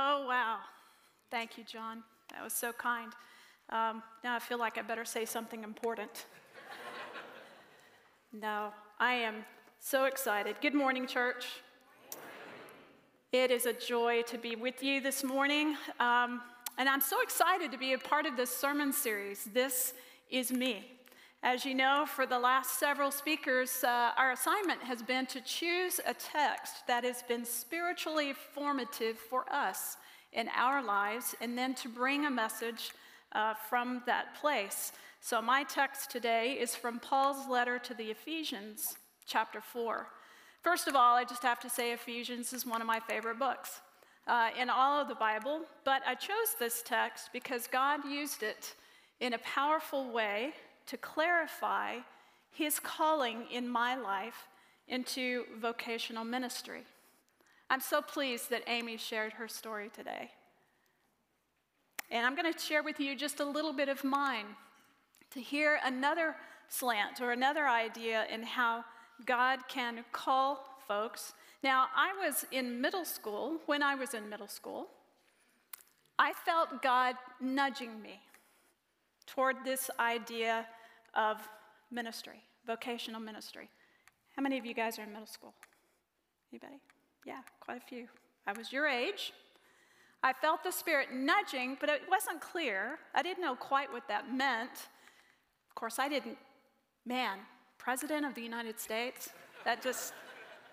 Oh, wow. Thank you, John. That was so kind. Um, now I feel like I better say something important. no, I am so excited. Good morning, church. It is a joy to be with you this morning. Um, and I'm so excited to be a part of this sermon series. This is me. As you know, for the last several speakers, uh, our assignment has been to choose a text that has been spiritually formative for us in our lives and then to bring a message uh, from that place. So, my text today is from Paul's letter to the Ephesians, chapter 4. First of all, I just have to say Ephesians is one of my favorite books uh, in all of the Bible, but I chose this text because God used it in a powerful way to clarify his calling in my life into vocational ministry. I'm so pleased that Amy shared her story today. And I'm going to share with you just a little bit of mine to hear another slant or another idea in how God can call folks. Now, I was in middle school. When I was in middle school, I felt God nudging me toward this idea of ministry, vocational ministry. How many of you guys are in middle school? Anybody? Yeah, quite a few. I was your age. I felt the Spirit nudging, but it wasn't clear. I didn't know quite what that meant. Of course, I didn't, man, President of the United States, that just,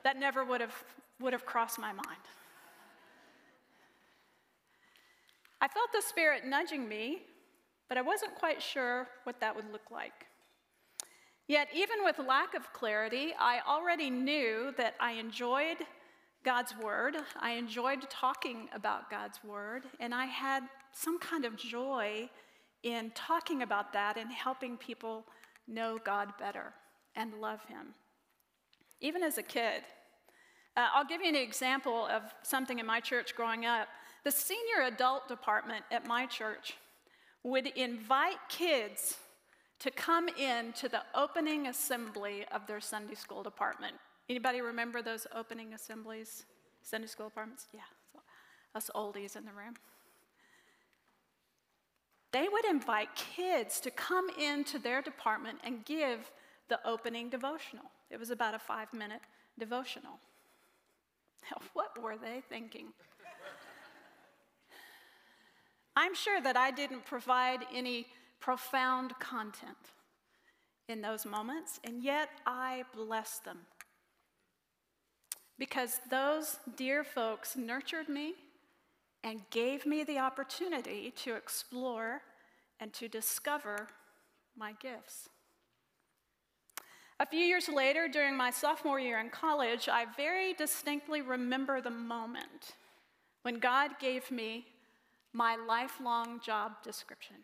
that never would have, would have crossed my mind. I felt the Spirit nudging me, but I wasn't quite sure what that would look like. Yet, even with lack of clarity, I already knew that I enjoyed God's Word. I enjoyed talking about God's Word, and I had some kind of joy in talking about that and helping people know God better and love Him. Even as a kid, uh, I'll give you an example of something in my church growing up. The senior adult department at my church would invite kids to come in to the opening assembly of their Sunday school department. Anybody remember those opening assemblies, Sunday school departments? Yeah, us oldies in the room. They would invite kids to come into their department and give the opening devotional. It was about a five minute devotional. Now, what were they thinking? I'm sure that I didn't provide any profound content in those moments, and yet I blessed them because those dear folks nurtured me and gave me the opportunity to explore and to discover my gifts. A few years later, during my sophomore year in college, I very distinctly remember the moment when God gave me my lifelong job description.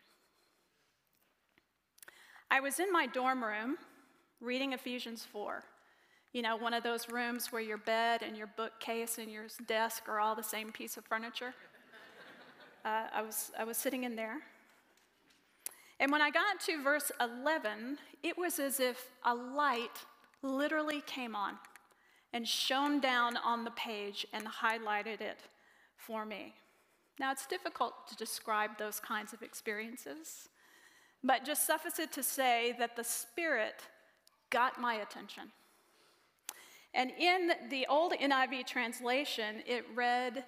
I was in my dorm room reading Ephesians 4. You know, one of those rooms where your bed and your bookcase and your desk are all the same piece of furniture. Uh, I, was, I was sitting in there. And when I got to verse 11, it was as if a light literally came on and shone down on the page and highlighted it for me. Now, it's difficult to describe those kinds of experiences, but just suffice it to say that the Spirit got my attention. And in the old NIV translation, it read,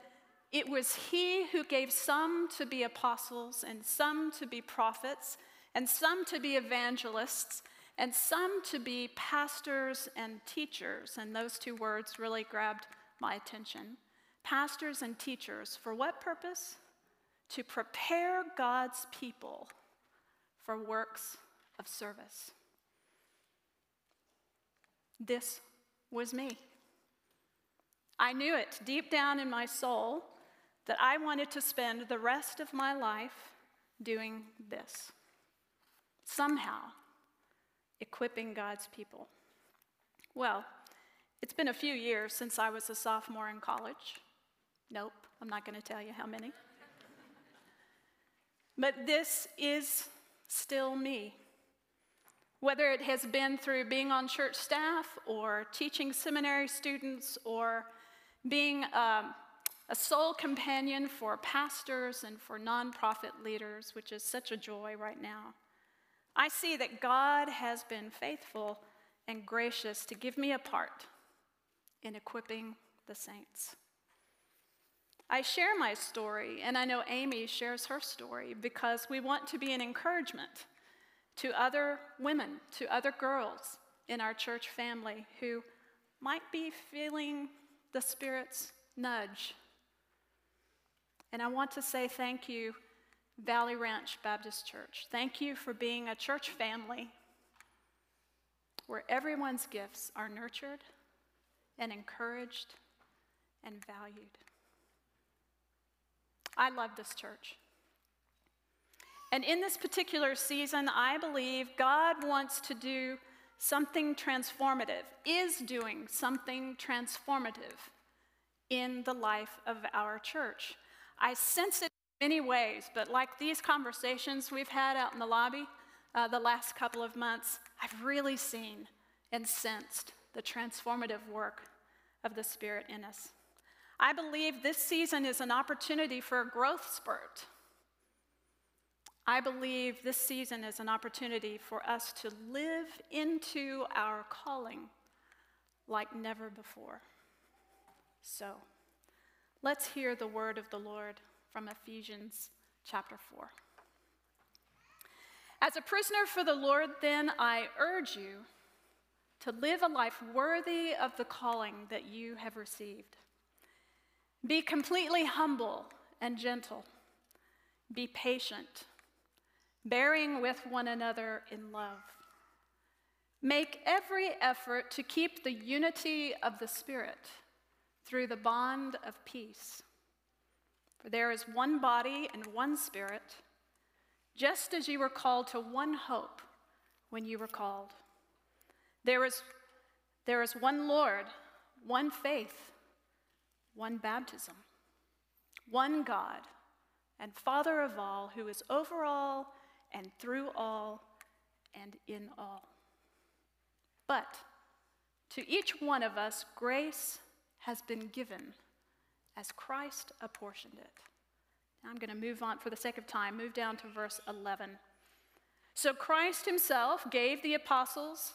It was he who gave some to be apostles, and some to be prophets, and some to be evangelists, and some to be pastors and teachers. And those two words really grabbed my attention. Pastors and teachers. For what purpose? To prepare God's people for works of service. This was me. I knew it deep down in my soul that I wanted to spend the rest of my life doing this. Somehow, equipping God's people. Well, it's been a few years since I was a sophomore in college. Nope, I'm not going to tell you how many. But this is still me. Whether it has been through being on church staff or teaching seminary students or being um, a soul companion for pastors and for nonprofit leaders, which is such a joy right now. I see that God has been faithful and gracious to give me a part in equipping the saints. I share my story, and I know Amy shares her story because we want to be an encouragement to other women, to other girls in our church family who might be feeling the Spirit's nudge. And I want to say thank you, Valley Ranch Baptist Church. Thank you for being a church family where everyone's gifts are nurtured and encouraged and valued. I love this church. And in this particular season, I believe God wants to do something transformative, is doing something transformative in the life of our church. I sense it in many ways, but like these conversations we've had out in the lobby uh, the last couple of months, I've really seen and sensed the transformative work of the Spirit in us. I believe this season is an opportunity for a growth spurt. I believe this season is an opportunity for us to live into our calling like never before. So, let's hear the word of the Lord from Ephesians chapter 4. As a prisoner for the Lord, then, I urge you to live a life worthy of the calling that you have received. Be completely humble and gentle. Be patient, bearing with one another in love. Make every effort to keep the unity of the Spirit through the bond of peace. For there is one body and one Spirit, just as you were called to one hope when you were called. There is, there is one Lord, one faith one baptism, one God, and Father of all, who is over all and through all and in all. But to each one of us, grace has been given as Christ apportioned it. Now I'm going to move on for the sake of time, move down to verse 11. So Christ himself gave the apostles,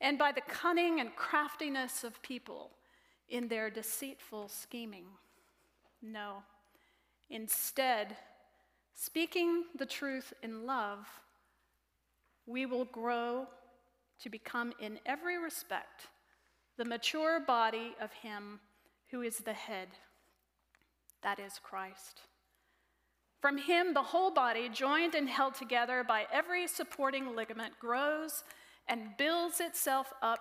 and by the cunning and craftiness of people in their deceitful scheming. No. Instead, speaking the truth in love, we will grow to become, in every respect, the mature body of Him who is the head, that is Christ. From Him, the whole body, joined and held together by every supporting ligament, grows and builds itself up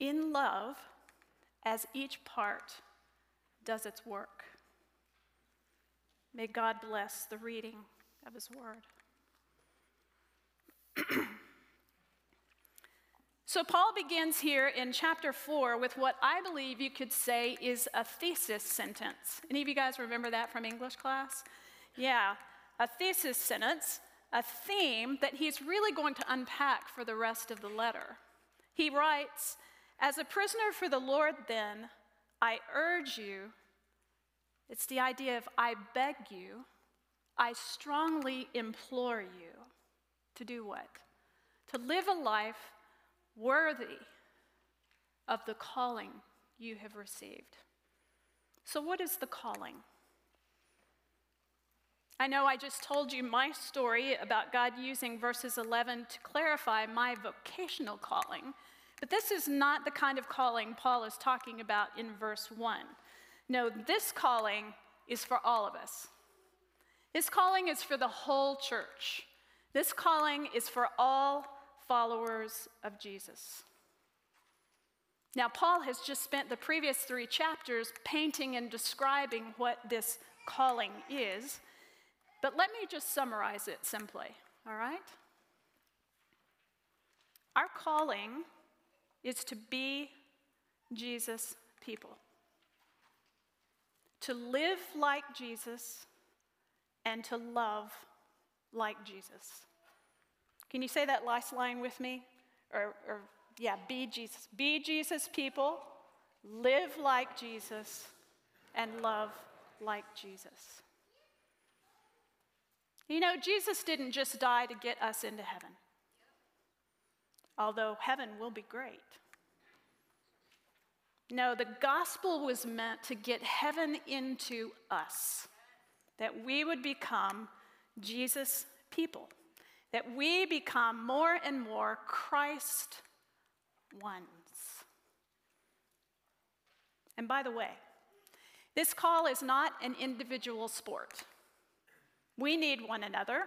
in love as each part does its work. May God bless the reading of His Word. so, Paul begins here in chapter 4 with what I believe you could say is a thesis sentence. Any of you guys remember that from English class? Yeah, a thesis sentence a theme that he's really going to unpack for the rest of the letter. He writes, As a prisoner for the Lord, then, I urge you, it's the idea of I beg you, I strongly implore you to do what? To live a life worthy of the calling you have received. So, what is the calling? I know I just told you my story about God using verses 11 to clarify my vocational calling, but this is not the kind of calling Paul is talking about in verse 1. No, this calling is for all of us. This calling is for the whole church. This calling is for all followers of Jesus. Now, Paul has just spent the previous three chapters painting and describing what this calling is, but let me just summarize it simply, all right? Our calling is to be Jesus' people, to live like Jesus and to love like Jesus. Can you say that last line with me? Or, or yeah, be Jesus. Be Jesus people, live like Jesus, and love like Jesus. You know, Jesus didn't just die to get us into heaven, although heaven will be great. No, the gospel was meant to get heaven into us, that we would become Jesus' people, that we become more and more Christ ones. And by the way, this call is not an individual sport. We need one another.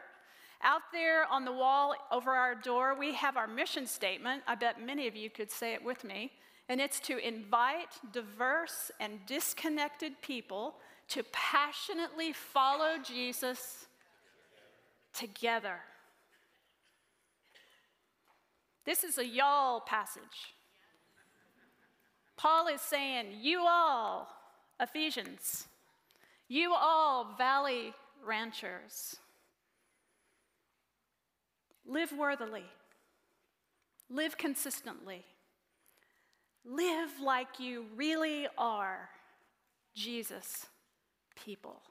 Out there on the wall over our door, we have our mission statement. I bet many of you could say it with me. And it's to invite diverse and disconnected people to passionately follow Jesus together. This is a y'all passage. Paul is saying, You all, Ephesians, you all, Valley ranchers, live worthily, live consistently, live like you really are Jesus people.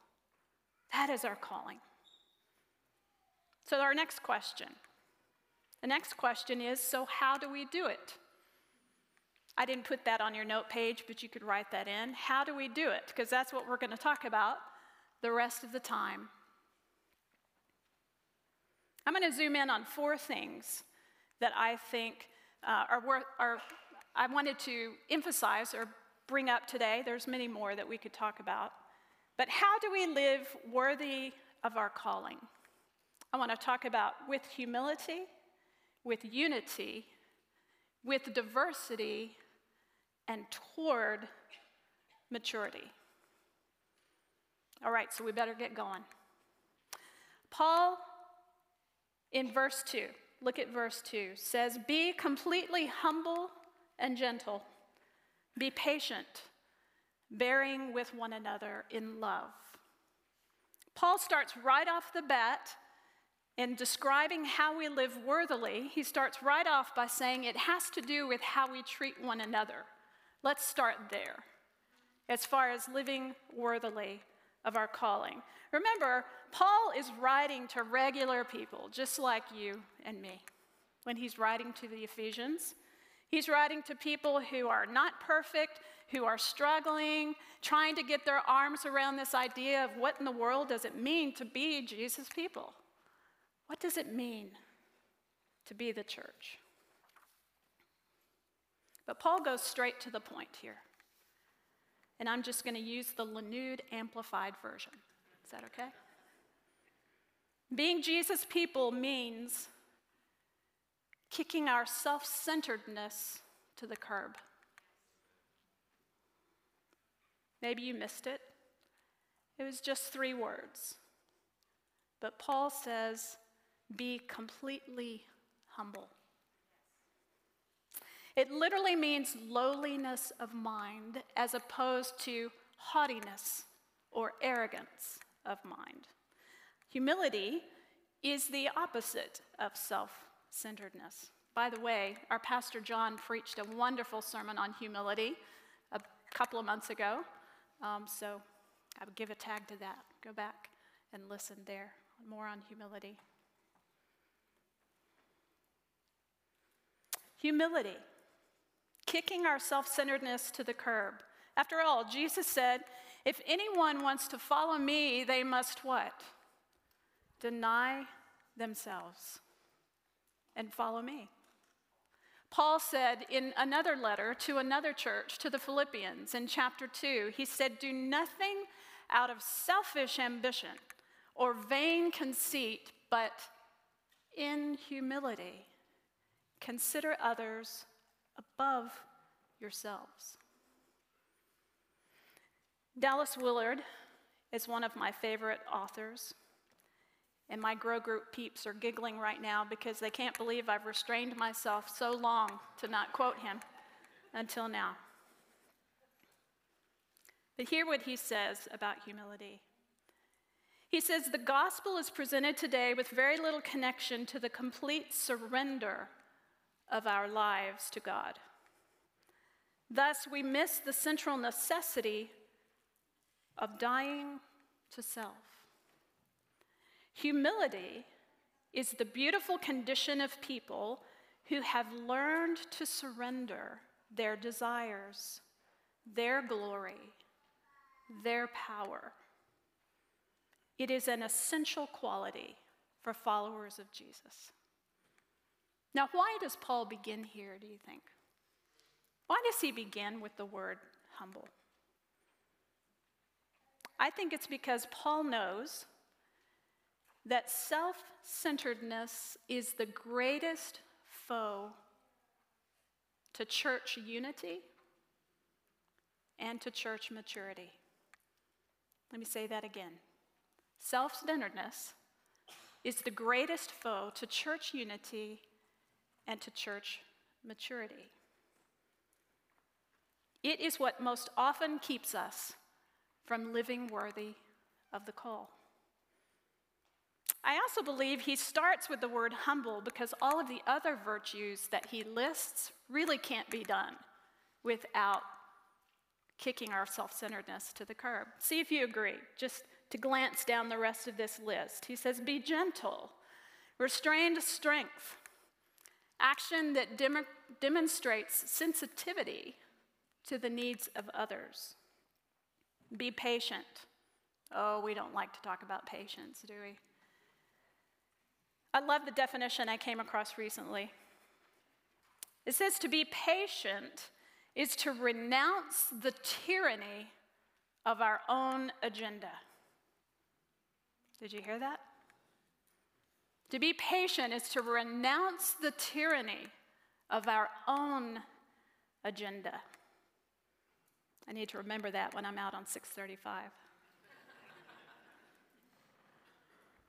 That is our calling. So, our next question the next question is so, how do we do it? I didn't put that on your note page, but you could write that in. How do we do it? Because that's what we're going to talk about the rest of the time. I'm going to zoom in on four things that I think uh, are worth, are, I wanted to emphasize or bring up today. There's many more that we could talk about. But how do we live worthy of our calling? I want to talk about with humility, with unity, with diversity, and toward maturity. All right, so we better get going. Paul, in verse 2, look at verse 2, says, Be completely humble and gentle, be patient, bearing with one another in love. Paul starts right off the bat in describing how we live worthily, he starts right off by saying it has to do with how we treat one another. Let's start there as far as living worthily of our calling. Remember, Paul is writing to regular people just like you and me when he's writing to the Ephesians. He's writing to people who are not perfect, who are struggling, trying to get their arms around this idea of what in the world does it mean to be Jesus' people. What does it mean to be the church? But Paul goes straight to the point here. And I'm just going to use the Linode Amplified Version. Is that okay? Being Jesus' people means kicking our self centeredness to the curb. Maybe you missed it. It was just three words. But Paul says, be completely humble. It literally means lowliness of mind as opposed to haughtiness or arrogance of mind. Humility is the opposite of self centeredness. By the way, our Pastor John preached a wonderful sermon on humility a couple of months ago. Um, so I would give a tag to that. Go back and listen there. More on humility. Humility, kicking our self centeredness to the curb. After all, Jesus said, if anyone wants to follow me, they must what? Deny themselves and follow me. Paul said in another letter to another church, to the Philippians, in chapter 2, he said, Do nothing out of selfish ambition or vain conceit, but in humility Consider others above yourselves. Dallas Willard is one of my favorite authors. And my Grow Group peeps are giggling right now because they can't believe I've restrained myself so long to not quote him until now. But hear what he says about humility. He says the gospel is presented today with very little connection to the complete surrender of our lives to God. Thus, we miss the central necessity of dying to self. Humility is the beautiful condition of people who have learned to surrender their desires, their glory, their power. It is an essential quality for followers of Jesus. Now, why does Paul begin here, do you think? Why does he begin with the word humble? I think it's because Paul knows that self centeredness is the greatest foe to church unity and to church maturity. Let me say that again. Self centeredness is the greatest foe to church unity and to church maturity. It is what most often keeps us from living worthy of the call. I also believe he starts with the word humble because all of the other virtues that he lists really can't be done without kicking our self centeredness to the curb. See if you agree, just to glance down the rest of this list. He says, Be gentle, restrained strength, action that dem- demonstrates sensitivity to the needs of others. Be patient. Oh, we don't like to talk about patience, do we? I love the definition I came across recently. It says to be patient is to renounce the tyranny of our own agenda. Did you hear that? To be patient is to renounce the tyranny of our own agenda. I need to remember that when I'm out on 635.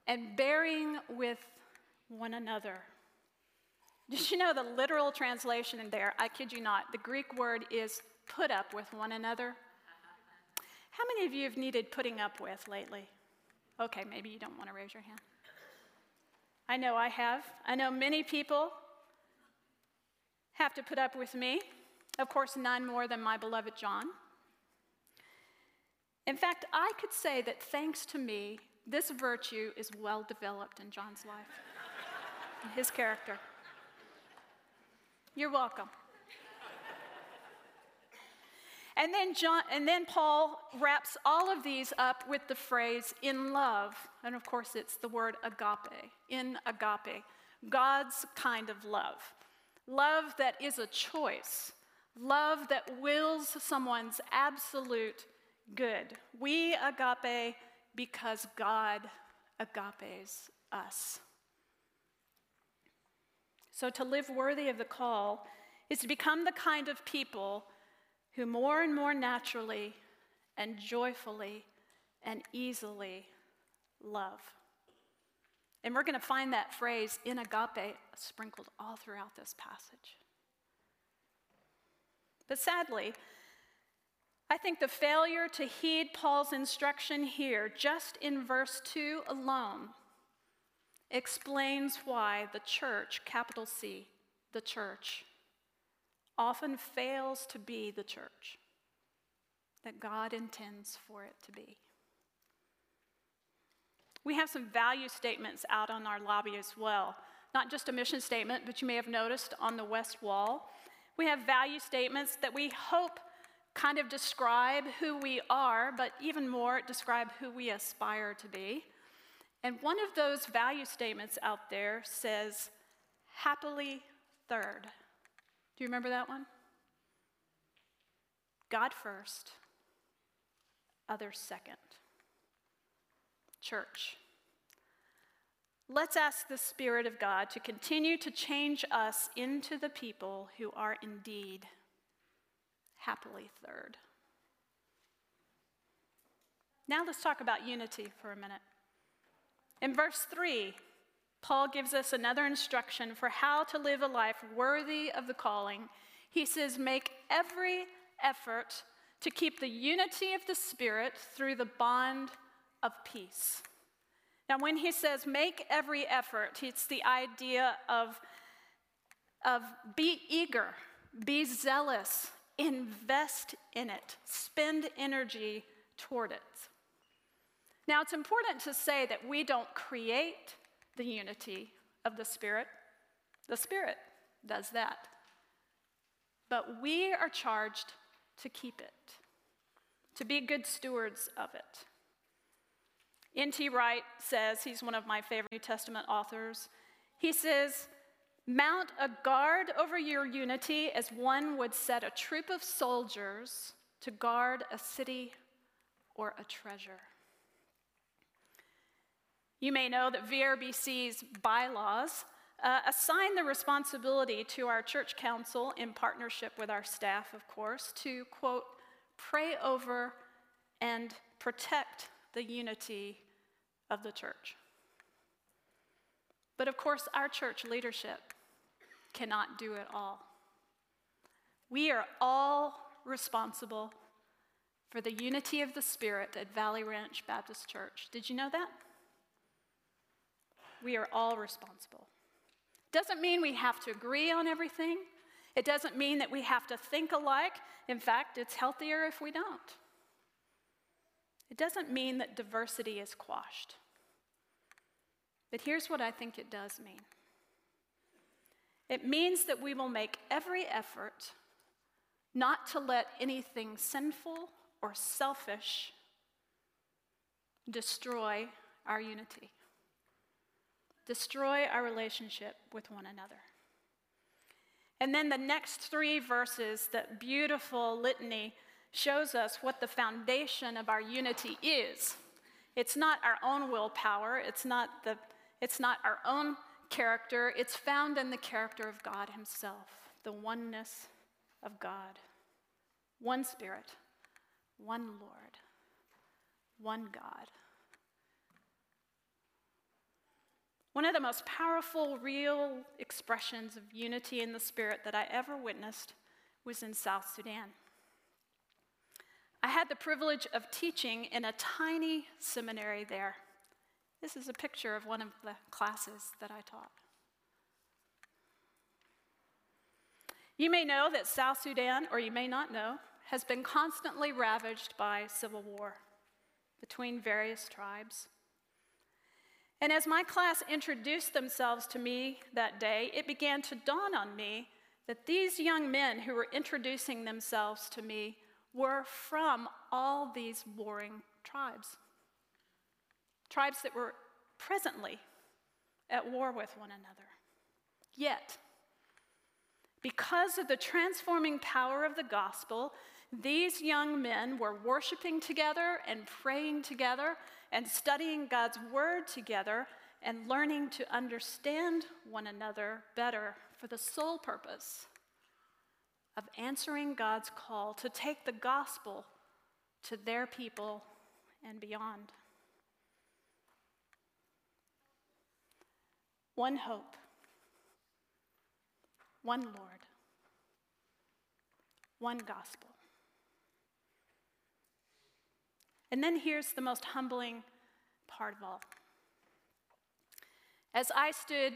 and bearing with one another. Did you know the literal translation in there? I kid you not. The Greek word is put up with one another. How many of you have needed putting up with lately? Okay, maybe you don't want to raise your hand. I know I have. I know many people have to put up with me. Of course, none more than my beloved John. In fact, I could say that thanks to me, this virtue is well developed in John's life, his character. You're welcome. And then, John, and then Paul wraps all of these up with the phrase in love. And of course, it's the word agape, in agape, God's kind of love. Love that is a choice, love that wills someone's absolute good. We agape because God agapes us. So, to live worthy of the call is to become the kind of people who more and more naturally and joyfully and easily love. And we're going to find that phrase in agape sprinkled all throughout this passage. But sadly, I think the failure to heed Paul's instruction here, just in verse 2 alone, explains why the church, capital C, the church, often fails to be the church that God intends for it to be. We have some value statements out on our lobby as well. Not just a mission statement, but you may have noticed on the west wall. We have value statements that we hope kind of describe who we are, but even more, describe who we aspire to be. And one of those value statements out there says, happily third. Do you remember that one? God first, others second. Church, let's ask the Spirit of God to continue to change us into the people who are indeed happily third. Now let's talk about unity for a minute. In verse 3, Paul gives us another instruction for how to live a life worthy of the calling. He says, Make every effort to keep the unity of the Spirit through the bond of peace. Now, when he says make every effort, it's the idea of, of be eager, be zealous, invest in it, spend energy toward it. Now, it's important to say that we don't create the unity of the Spirit, the Spirit does that. But we are charged to keep it, to be good stewards of it. N.T. Wright says, he's one of my favorite New Testament authors, he says, Mount a guard over your unity as one would set a troop of soldiers to guard a city or a treasure. You may know that VRBC's bylaws uh, assign the responsibility to our church council in partnership with our staff, of course, to quote, pray over and protect the unity of the church. But of course, our church leadership cannot do it all. We are all responsible for the unity of the Spirit at Valley Ranch Baptist Church. Did you know that? We are all responsible. Doesn't mean we have to agree on everything. It doesn't mean that we have to think alike. In fact, it's healthier if we don't. It doesn't mean that diversity is quashed. But here's what I think it does mean it means that we will make every effort not to let anything sinful or selfish destroy our unity destroy our relationship with one another. And then the next three verses, that beautiful litany, shows us what the foundation of our unity is. It's not our own willpower, it's not, the, it's not our own character, it's found in the character of God Himself, the oneness of God. One Spirit, one Lord, one God. One of the most powerful, real expressions of unity in the Spirit that I ever witnessed was in South Sudan. I had the privilege of teaching in a tiny seminary there. This is a picture of one of the classes that I taught. You may know that South Sudan, or you may not know, has been constantly ravaged by civil war between various tribes. And as my class introduced themselves to me that day, it began to dawn on me that these young men who were introducing themselves to me were from all these warring tribes. Tribes that were presently at war with one another. Yet, because of the transforming power of the gospel, these young men were worshiping together and praying together and studying God's word together and learning to understand one another better for the sole purpose of answering God's call to take the gospel to their people and beyond. One hope, one Lord, one gospel. And then here's the most humbling part of all. As I stood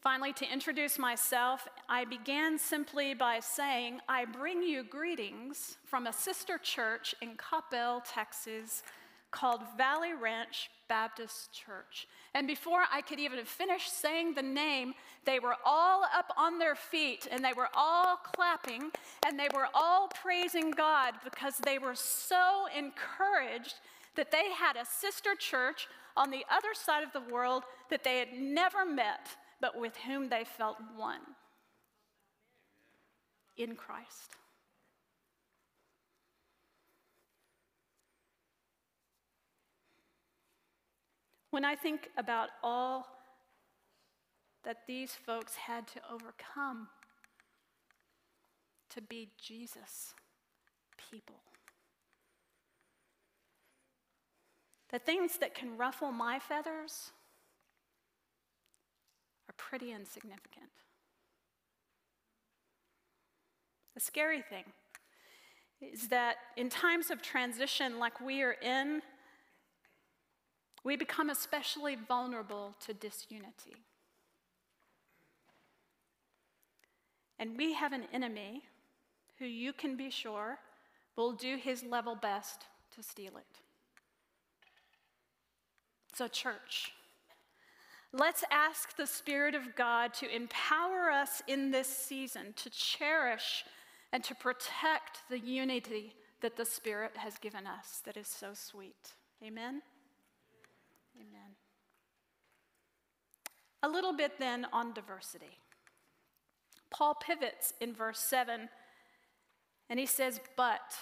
finally to introduce myself, I began simply by saying, I bring you greetings from a sister church in Coppell, Texas, called Valley Ranch Baptist Church. And before I could even finish saying the name, they were all up on their feet and they were all clapping and they were all praising God because they were so encouraged that they had a sister church on the other side of the world that they had never met, but with whom they felt one in Christ. When I think about all that these folks had to overcome to be Jesus people. The things that can ruffle my feathers are pretty insignificant. The scary thing is that in times of transition like we are in, we become especially vulnerable to disunity. And we have an enemy who you can be sure will do his level best to steal it. So, church, let's ask the Spirit of God to empower us in this season to cherish and to protect the unity that the Spirit has given us that is so sweet. Amen? Amen. A little bit then on diversity. Paul pivots in verse 7 and he says, But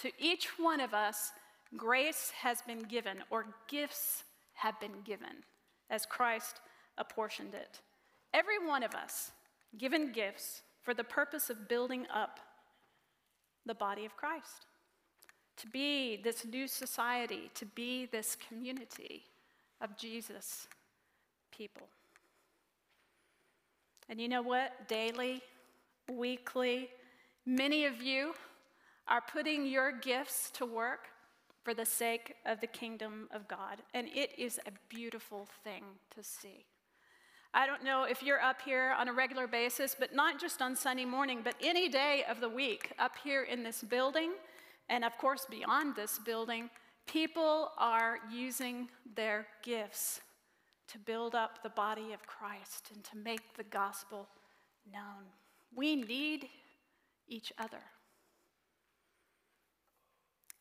to each one of us, grace has been given, or gifts have been given, as Christ apportioned it. Every one of us given gifts for the purpose of building up the body of Christ, to be this new society, to be this community of Jesus people. And you know what? Daily, weekly, many of you are putting your gifts to work for the sake of the kingdom of God. And it is a beautiful thing to see. I don't know if you're up here on a regular basis, but not just on Sunday morning, but any day of the week up here in this building, and of course beyond this building, people are using their gifts to build up the body of Christ and to make the gospel known. We need each other.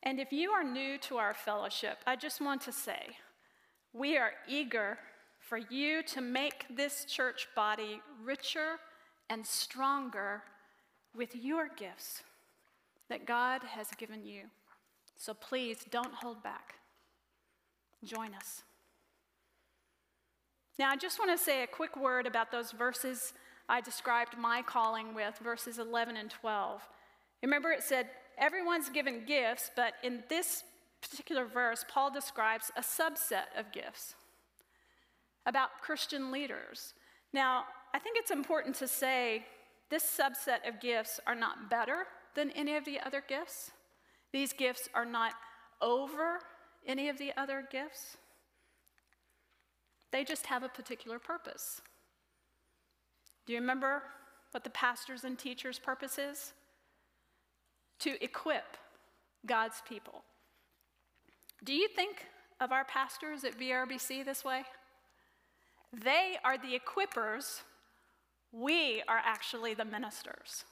And if you are new to our fellowship, I just want to say we are eager for you to make this church body richer and stronger with your gifts that God has given you. So please don't hold back. Join us. Now, I just want to say a quick word about those verses I described my calling with, verses 11 and 12. Remember, it said, Everyone's given gifts, but in this particular verse, Paul describes a subset of gifts about Christian leaders. Now, I think it's important to say this subset of gifts are not better than any of the other gifts. These gifts are not over any of the other gifts. They just have a particular purpose. Do you remember what the pastor's and teacher's purpose is? To equip God's people. Do you think of our pastors at VRBC this way? They are the equippers, we are actually the ministers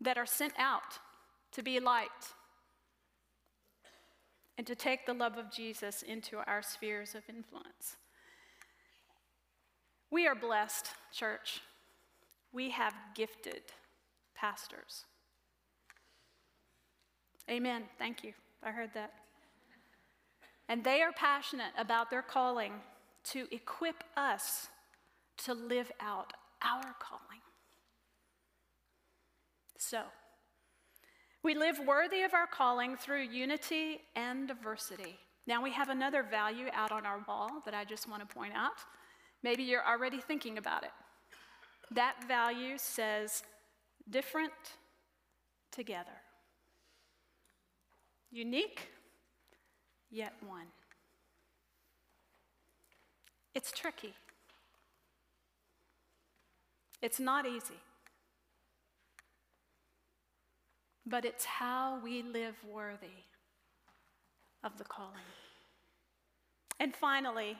that are sent out to be light and to take the love of Jesus into our spheres of influence. We are blessed, church. We have gifted pastors. Amen. Thank you. I heard that. And they are passionate about their calling to equip us to live out our calling. So, we live worthy of our calling through unity and diversity. Now, we have another value out on our wall that I just want to point out. Maybe you're already thinking about it. That value says different together, unique, yet one. It's tricky. It's not easy. But it's how we live worthy of the calling. And finally,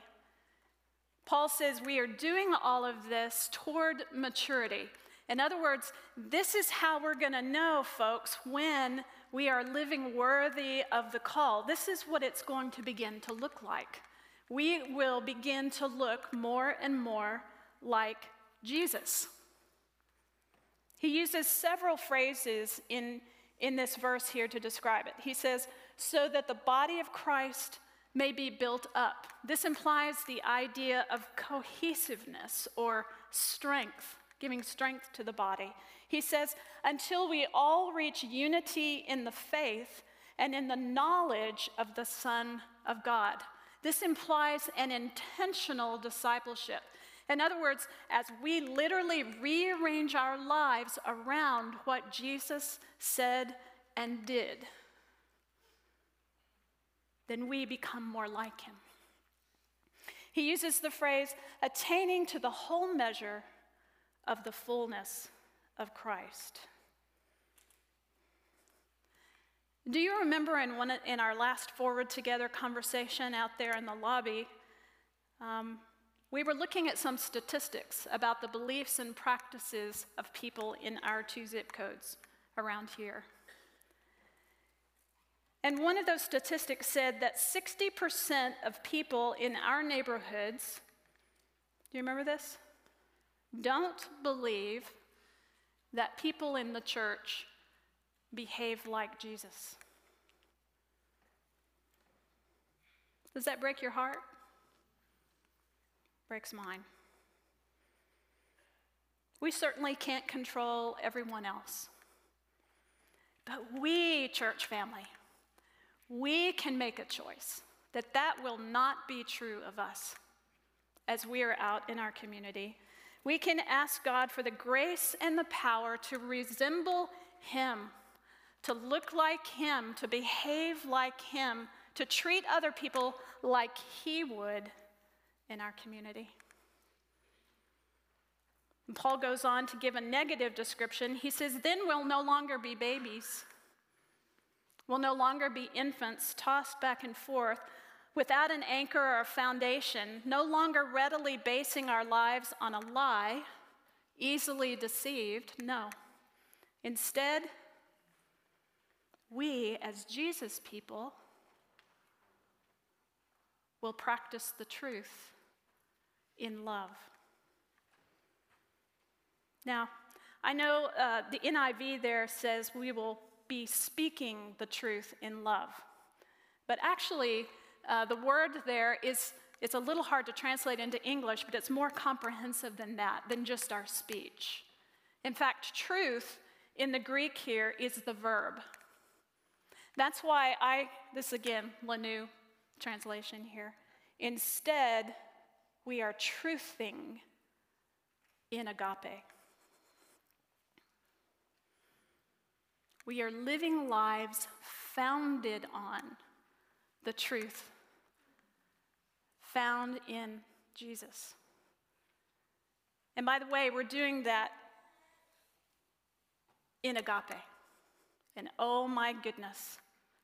Paul says we are doing all of this toward maturity. In other words, this is how we're going to know, folks, when we are living worthy of the call. This is what it's going to begin to look like. We will begin to look more and more like Jesus. He uses several phrases in, in this verse here to describe it. He says, so that the body of Christ may be built up. This implies the idea of cohesiveness or strength giving strength to the body. He says, until we all reach unity in the faith and in the knowledge of the Son of God. This implies an intentional discipleship. In other words, as we literally rearrange our lives around what Jesus said and did, then we become more like him. He uses the phrase attaining to the whole measure of the fullness of Christ. Do you remember in, one, in our last Forward Together conversation out there in the lobby? Um, we were looking at some statistics about the beliefs and practices of people in our two zip codes around here. And one of those statistics said that 60% of people in our neighborhoods, do you remember this? Don't believe that people in the church behave like Jesus. Does that break your heart? Breaks mine. We certainly can't control everyone else. But we, church family, we can make a choice that that will not be true of us as we are out in our community. We can ask God for the grace and the power to resemble Him, to look like Him, to behave like Him, to treat other people like He would in our community. And Paul goes on to give a negative description. He says, Then we'll no longer be babies We'll no longer be infants tossed back and forth without an anchor or a foundation, no longer readily basing our lives on a lie, easily deceived. No. Instead, we, as Jesus people, will practice the truth in love. Now, I know uh, the NIV there says we will be speaking the truth in love. But actually, uh, the word there is it's a little hard to translate into English, but it's more comprehensive than that, than just our speech. In fact, truth in the Greek here is the verb. That's why I, this again, La translation here. Instead, we are truthing in agape. We are living lives founded on the truth found in Jesus. And by the way, we're doing that in agape. And oh my goodness,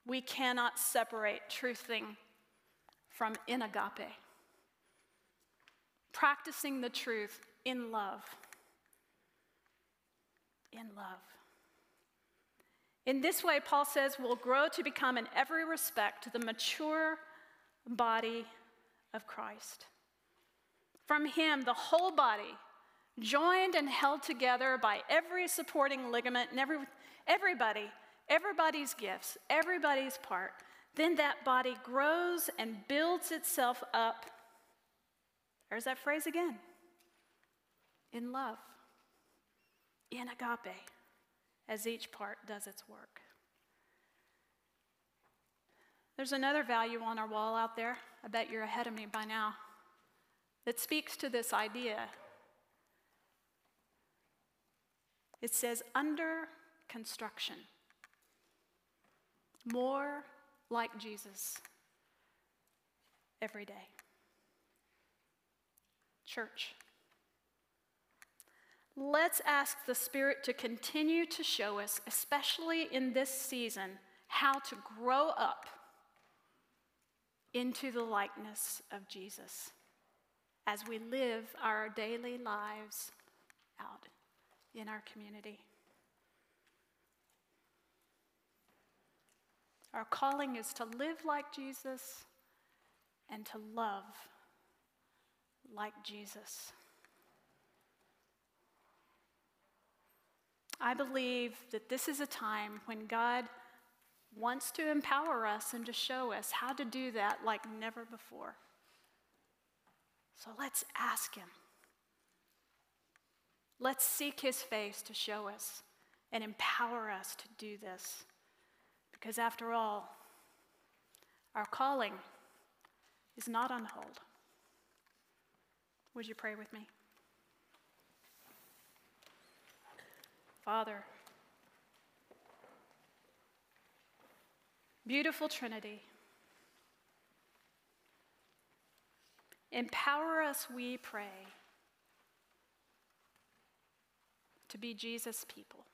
we cannot separate truthing from in agape. Practicing the truth in love. In love. In this way, Paul says, we'll grow to become, in every respect, the mature body of Christ. From him, the whole body, joined and held together by every supporting ligament and every, everybody, everybody's gifts, everybody's part, then that body grows and builds itself up. There's that phrase again in love, in agape as each part does its work. There's another value on our wall out there, I bet you're ahead of me by now, that speaks to this idea. It says, under construction, more like Jesus every day. Church, Let's ask the Spirit to continue to show us, especially in this season, how to grow up into the likeness of Jesus as we live our daily lives out in our community. Our calling is to live like Jesus and to love like Jesus. I believe that this is a time when God wants to empower us and to show us how to do that like never before. So let's ask Him. Let's seek his face to show us and empower us to do this. Because after all, our calling is not on hold. Would you pray with me? Father, beautiful Trinity, empower us, we pray, to be Jesus' people,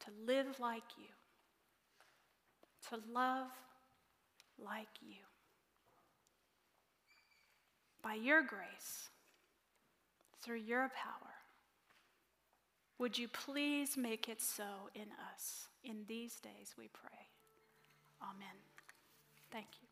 to live like you, to love like you. By your grace, through your power, would you please make it so in us? In these days we pray. Amen. Thank you.